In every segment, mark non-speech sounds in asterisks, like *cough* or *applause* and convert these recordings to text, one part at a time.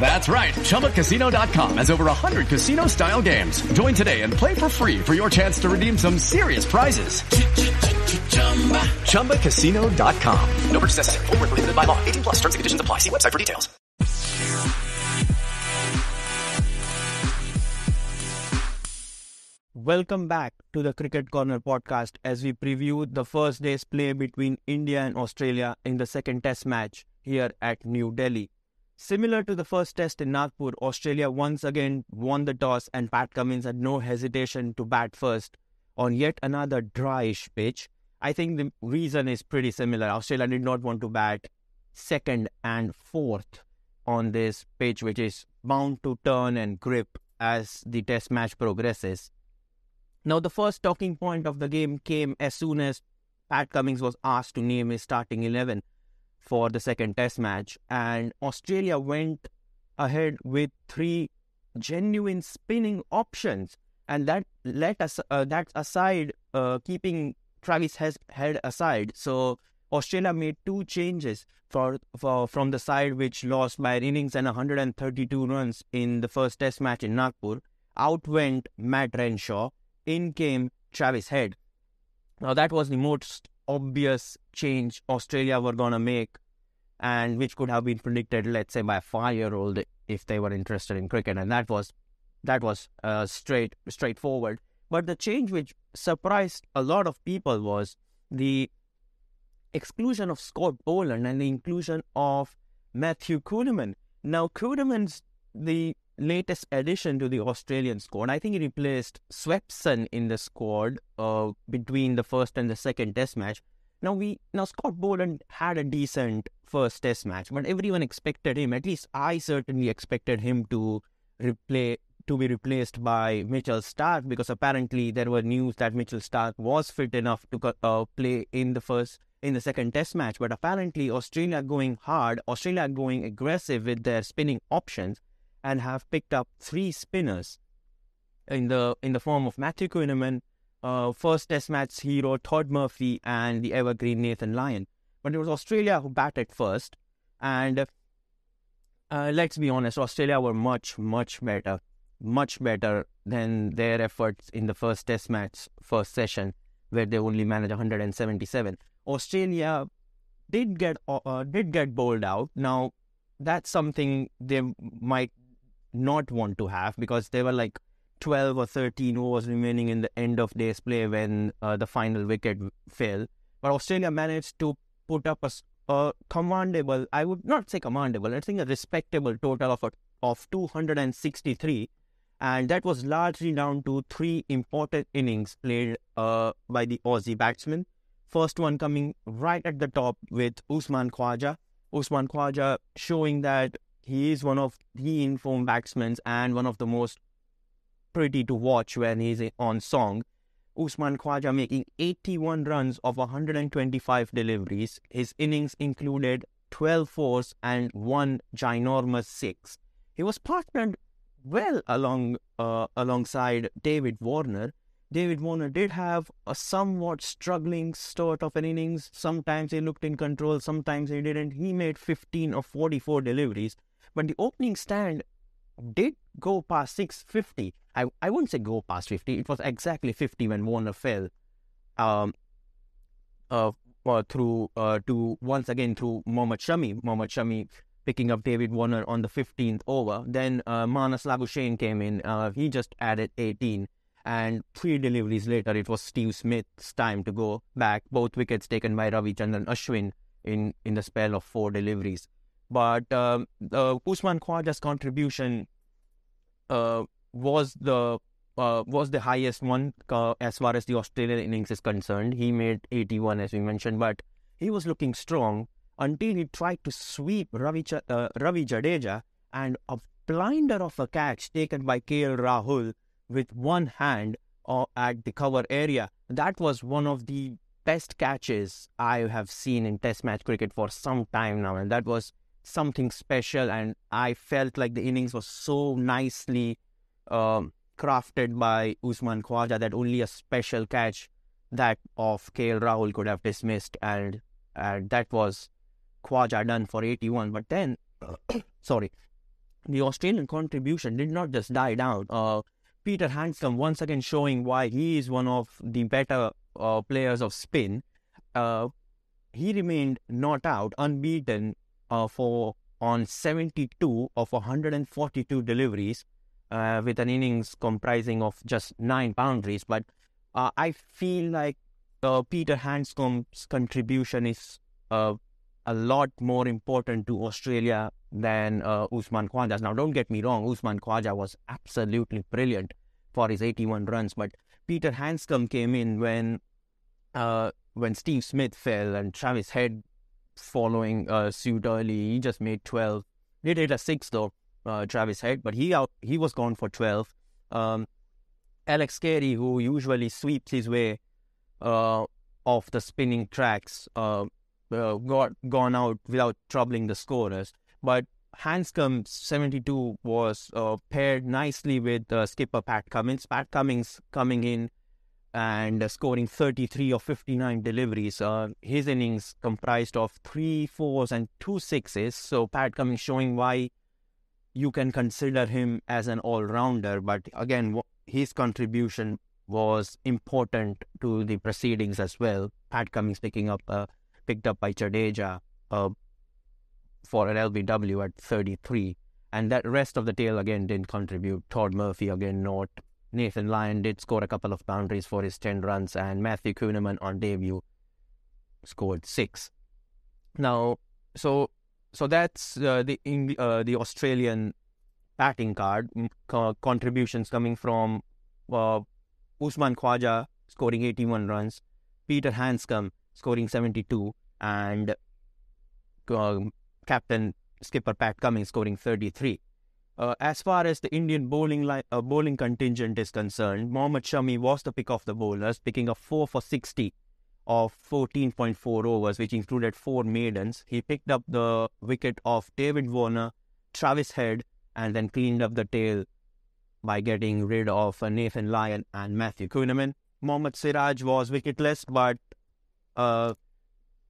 That's right. ChumbaCasino.com has over 100 casino style games. Join today and play for free for your chance to redeem some serious prizes. ChumbaCasino.com. No purchase necessary. Full prohibited by law. 18 plus terms and conditions apply. See website for details. Welcome back to the Cricket Corner podcast as we preview the first day's play between India and Australia in the second test match here at New Delhi. Similar to the first test in Nagpur, Australia once again won the toss and Pat Cummins had no hesitation to bat first on yet another dryish pitch. I think the reason is pretty similar. Australia did not want to bat second and fourth on this pitch, which is bound to turn and grip as the test match progresses. Now, the first talking point of the game came as soon as Pat Cummins was asked to name his starting 11 for the second test match. And Australia went ahead with three genuine spinning options. And that let us uh, that aside, uh, keeping Travis Head aside. So Australia made two changes for, for from the side which lost by innings and 132 runs in the first test match in Nagpur. Out went Matt Renshaw. In came Travis Head. Now that was the most obvious change Australia were going to make and which could have been predicted, let's say, by a five-year-old if they were interested in cricket, and that was that was uh, straight straightforward. But the change which surprised a lot of people was the exclusion of Scott Boland and the inclusion of Matthew Kuhnemann. Now, Kuhnemann's the latest addition to the Australian squad. I think he replaced Swepson in the squad uh, between the first and the second Test match. Now we now Scott Boland had a decent first Test match, but everyone expected him. At least I certainly expected him to replay to be replaced by Mitchell Starc because apparently there were news that Mitchell Starc was fit enough to uh, play in the first in the second test match but apparently Australia going hard Australia going aggressive with their spinning options and have picked up three spinners in the in the form of Matthew Kuhnemann uh, first test match hero Todd Murphy and the evergreen Nathan Lyon. But it was Australia who batted first and uh, let's be honest Australia were much much better much better than their efforts in the first test match first session where they only managed 177 australia did get uh, did get bowled out. Now that's something they might not want to have because there were like 12 or 13 overs remaining in the end of day's play when uh, the final wicket fell but australia managed to put up a, a commandable i would not say commandable i think a respectable total of a, of 263 and that was largely down to three important innings played uh, by the Aussie batsmen. First one coming right at the top with Usman Khawaja. Usman Khawaja showing that he is one of the informed batsmen and one of the most pretty to watch when he's on song. Usman Khawaja making 81 runs of 125 deliveries. His innings included 12 fours and one ginormous six. He was partnered well along uh, alongside David Warner. David Warner did have a somewhat struggling start of an innings. Sometimes he looked in control, sometimes he didn't. He made 15 of 44 deliveries, but the opening stand did go past 650. I, I wouldn't say go past 50, it was exactly 50 when Warner fell. Um, uh, uh, through uh, to once again through Mohammad Shami. Mohammad Shami picking up David Warner on the 15th over. Then uh, Marnus Labuschagne came in. Uh, he just added 18. And three deliveries later, it was Steve Smith's time to go back. Both wickets taken by Ravichandran Ashwin in, in the spell of four deliveries. But um, uh, Usman Khawaja's contribution uh, was the uh, was the highest one uh, as far as the Australian innings is concerned. He made 81, as we mentioned, but he was looking strong until he tried to sweep Ravi, uh, Ravi Jadeja and a blinder of a catch taken by KL Rahul with one hand uh, at the cover area. That was one of the best catches I have seen in Test match cricket for some time now, and that was something special. And I felt like the innings was so nicely um, crafted by Usman Khawaja that only a special catch that of KL Rahul could have dismissed, and, and that was Khawaja done for 81. But then, *coughs* sorry, the Australian contribution did not just die down. Uh, Peter Handscomb once again showing why he is one of the better uh, players of spin. Uh, he remained not out, unbeaten uh, for on 72 of 142 deliveries, uh, with an innings comprising of just nine boundaries. But uh, I feel like uh, Peter Handscomb's contribution is a lot more important to Australia than uh, Usman Khawaja's. Now, don't get me wrong, Usman Khawaja was absolutely brilliant for his 81 runs, but Peter Handscomb came in when uh, when Steve Smith fell and Travis Head following uh, suit early. He just made 12. He did a six though, uh, Travis Head, but he out he was gone for 12. Um, Alex Carey, who usually sweeps his way uh, off the spinning tracks, uh, uh, got gone out without troubling the scorers. But Handscomb 72 was uh, paired nicely with uh, skipper Pat Cummins. Pat Cummins coming in and scoring 33 of 59 deliveries. Uh, his innings comprised of three fours and two sixes. So Pat Cummins showing why you can consider him as an all-rounder. But again, his contribution was important to the proceedings as well. Pat Cummins picking up, uh, picked up by Jadeja uh, for an LBW at 33. And that rest of the tail again didn't contribute. Todd Murphy again not. Nathan Lyon did score a couple of boundaries for his 10 runs, and Matthew Kuhnemann on debut scored six. Now, so so that's uh, the uh, the Australian batting card uh, contributions coming from uh, Usman Khawaja scoring 81 runs, Peter Handscomb scoring 72, and um, captain skipper Pat Cummins scoring 33. Uh, as far as the Indian bowling line, uh, bowling contingent is concerned, Mohammad Shami was the pick of the bowlers, picking up 4 for 60 of 14.4 overs, which included four maidens. He picked up the wicket of David Warner, Travis Head, and then cleaned up the tail by getting rid of uh, Nathan Lyon and Matthew Kuhnemann. Mohammad Siraj was wicketless, but uh,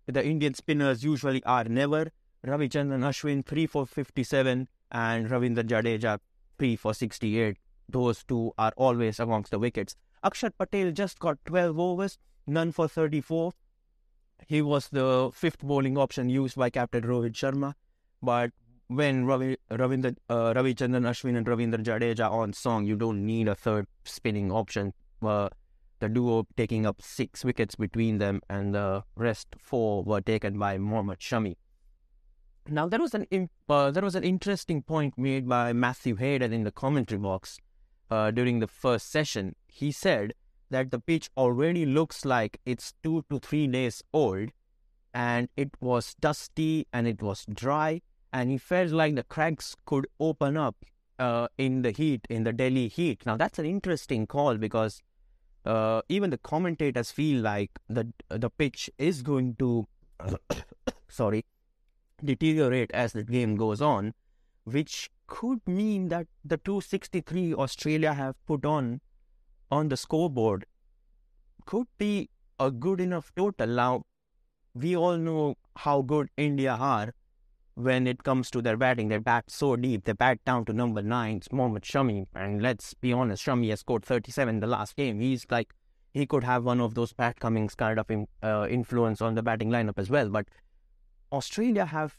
the Indian spinners usually are never. Ravichandran Ashwin 3 for 57 and Ravindra Jadeja 3 for 68. Those two are always amongst the wickets. Akshar Patel just got 12 overs, none for 34. He was the fifth bowling option used by captain Rohit Sharma. But when Ravi, Ravindra, uh, Ravichandran Ashwin and Ravindra Jadeja on song, you don't need a third spinning option. Uh, the duo taking up six wickets between them, and the rest four were taken by Mohammad Shami. Now there was an uh, there was an interesting point made by Matthew Hayden in the commentary box uh, during the first session. He said that the pitch already looks like it's two to three days old, and it was dusty and it was dry, and he felt like the cracks could open up uh, in the heat in the Delhi heat. Now that's an interesting call because uh, even the commentators feel like the the pitch is going to *coughs* sorry deteriorate as the game goes on, which could mean that the 263 Australia have put on on the scoreboard could be a good enough total. Now, we all know how good India are when it comes to their batting. They bat so deep. They bat down to number nine, Mohammad Shami. And let's be honest, Shami has scored 37 in the last game. He's like, he could have one of those Pat Cummins kind of uh, influence on the batting lineup as well. But Australia have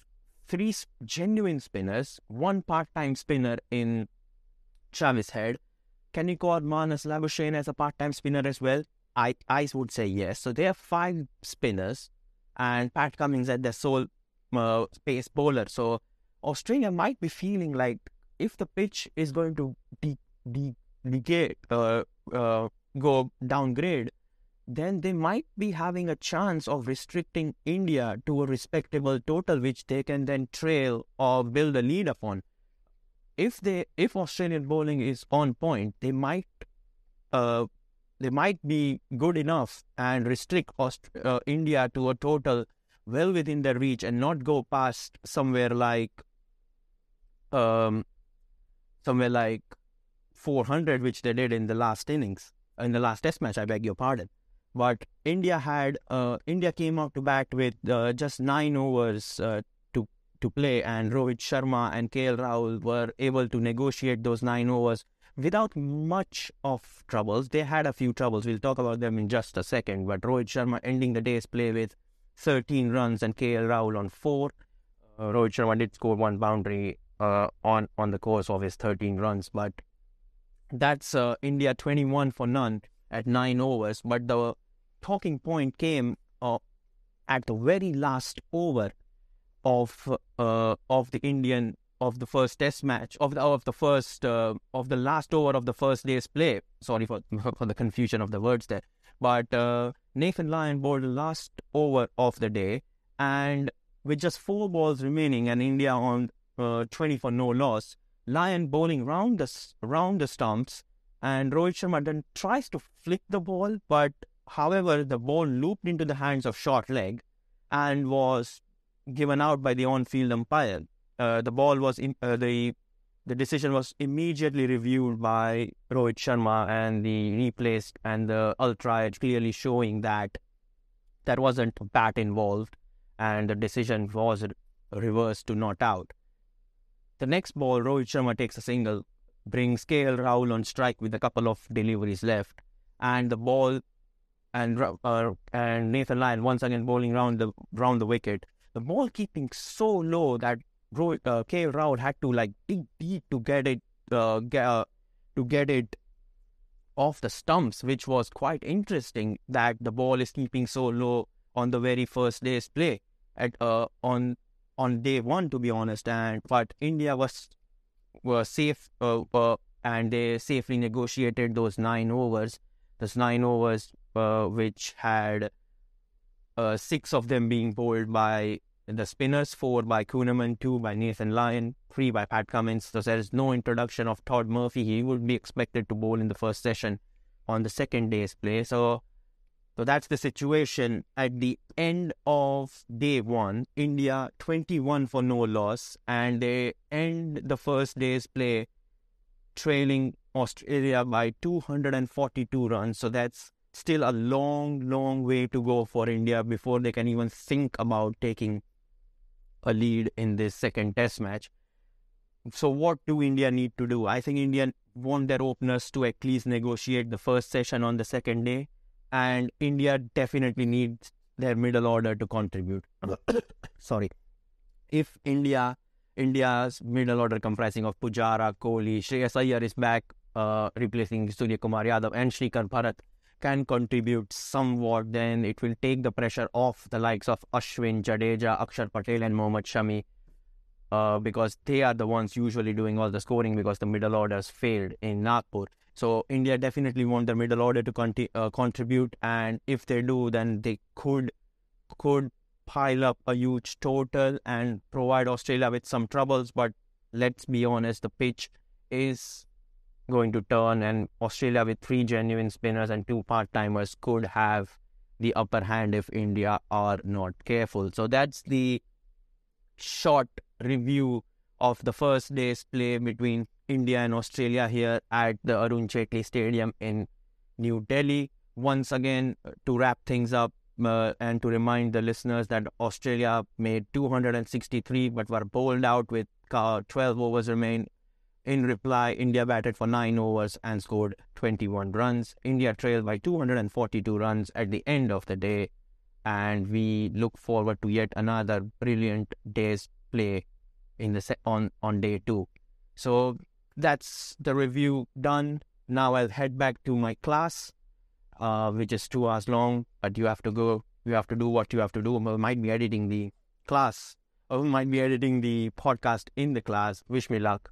three genuine spinners, one part-time spinner in Travis Head. Can you call Marnus Labuschagne as a part-time spinner as well? I, I would say yes. So they have five spinners and Pat Cummins at their sole uh, pace bowler. So Australia might be feeling like if the pitch is going to de- de- negate, uh, uh, go downgrade, then they might be having a chance of restricting India to a respectable total, which they can then trail or build a lead upon. If they, if Australian bowling is on point, they might, uh, they might be good enough and restrict Aust- uh, India to a total well within their reach and not go past somewhere like, um, somewhere like 400, which they did in the last innings, in the last Test match. I beg your pardon. But India had uh, India came out to bat with uh, just nine overs uh, to to play, and Rohit Sharma and KL Rahul were able to negotiate those nine overs without much of troubles. They had a few troubles. We'll talk about them in just a second. But Rohit Sharma ending the day's play with 13 runs and KL Rahul on four. Uh, Rohit Sharma did score one boundary uh, on on the course of his 13 runs, but that's uh, India 21 for none at nine overs. But the talking point came uh, at the very last over of uh, of the Indian of the first Test match of the of the first uh, of the last over of the first day's play. Sorry for *laughs* for the confusion of the words there, but uh, Nathan Lyon bowled the last over of the day, and with just four balls remaining and India on uh, 20 for no loss, Lyon bowling round the round the stumps, and Rohit Sharma then tries to flick the ball, but However, the ball looped into the hands of short leg and was given out by the on-field umpire. Uh, the ball was in, uh, the the decision was immediately reviewed by Rohit Sharma and the replaced and the ultra clearly showing that there wasn't bat involved and the decision was reversed to not out. The next ball, Rohit Sharma takes a single, brings KL Rahul on strike with a couple of deliveries left, and the ball and uh, and Nathan Lyon once again bowling round the round the wicket. The ball keeping so low that uh, K. Rahul had to like dig deep to get it uh, get, uh, to get it off the stumps, which was quite interesting. That the ball is keeping so low on the very first day's play at uh, on on day one, to be honest. And but India was was safe uh, uh, and they safely negotiated those nine overs. Those nine overs uh, which had uh, six of them being bowled by the spinners, four by Kuhnemann, two by Nathan Lyon, three by Pat Cummins. So there is no introduction of Todd Murphy. He would be expected to bowl in the first session on the second day's play. So, so that's the situation. At the end of day one, India 21 for no loss, and they end the first day's play trailing Australia by 242 runs. So that's still a long, long way to go for India before they can even think about taking a lead in this second test match. So, what do India need to do? I think India want their openers to at least negotiate the first session on the second day, and India definitely needs their middle order to contribute. *coughs* Sorry. If India India's middle order comprising of Pujara, Kohli, Shreyas Iyer is back, uh, replacing Surya Kumar Yadav and Shrikant Bharat can contribute somewhat, then it will take the pressure off the likes of Ashwin, Jadeja, Akshar Patel, and Mohammad Shami. Uh, because they are the ones usually doing all the scoring because the middle orders failed in Nagpur. So India definitely want the middle order to conti- uh, contribute, and if they do, then they could could pile up a huge total and provide Australia with some troubles. But let's be honest, the pitch is going to turn, and Australia with three genuine spinners and two part timers could have the upper hand if India are not careful. So that's the short review of the first day's play between India and Australia here at the Arun Jaitley Stadium in New Delhi. Once again, uh, to wrap things up uh, and to remind the listeners that Australia made 263 but were bowled out with uh, 12 overs remain. In reply, India batted for 9 overs and scored 21 runs. India trailed by 242 runs at the end of the day, and we look forward to yet another brilliant day's play in the se- on on day 2. So that's the review done. Now I'll head back to my class, uh, which is two hours long. But you have to go. You have to do what you have to do. I might be editing the class, or might be editing the podcast in the class. Wish me luck.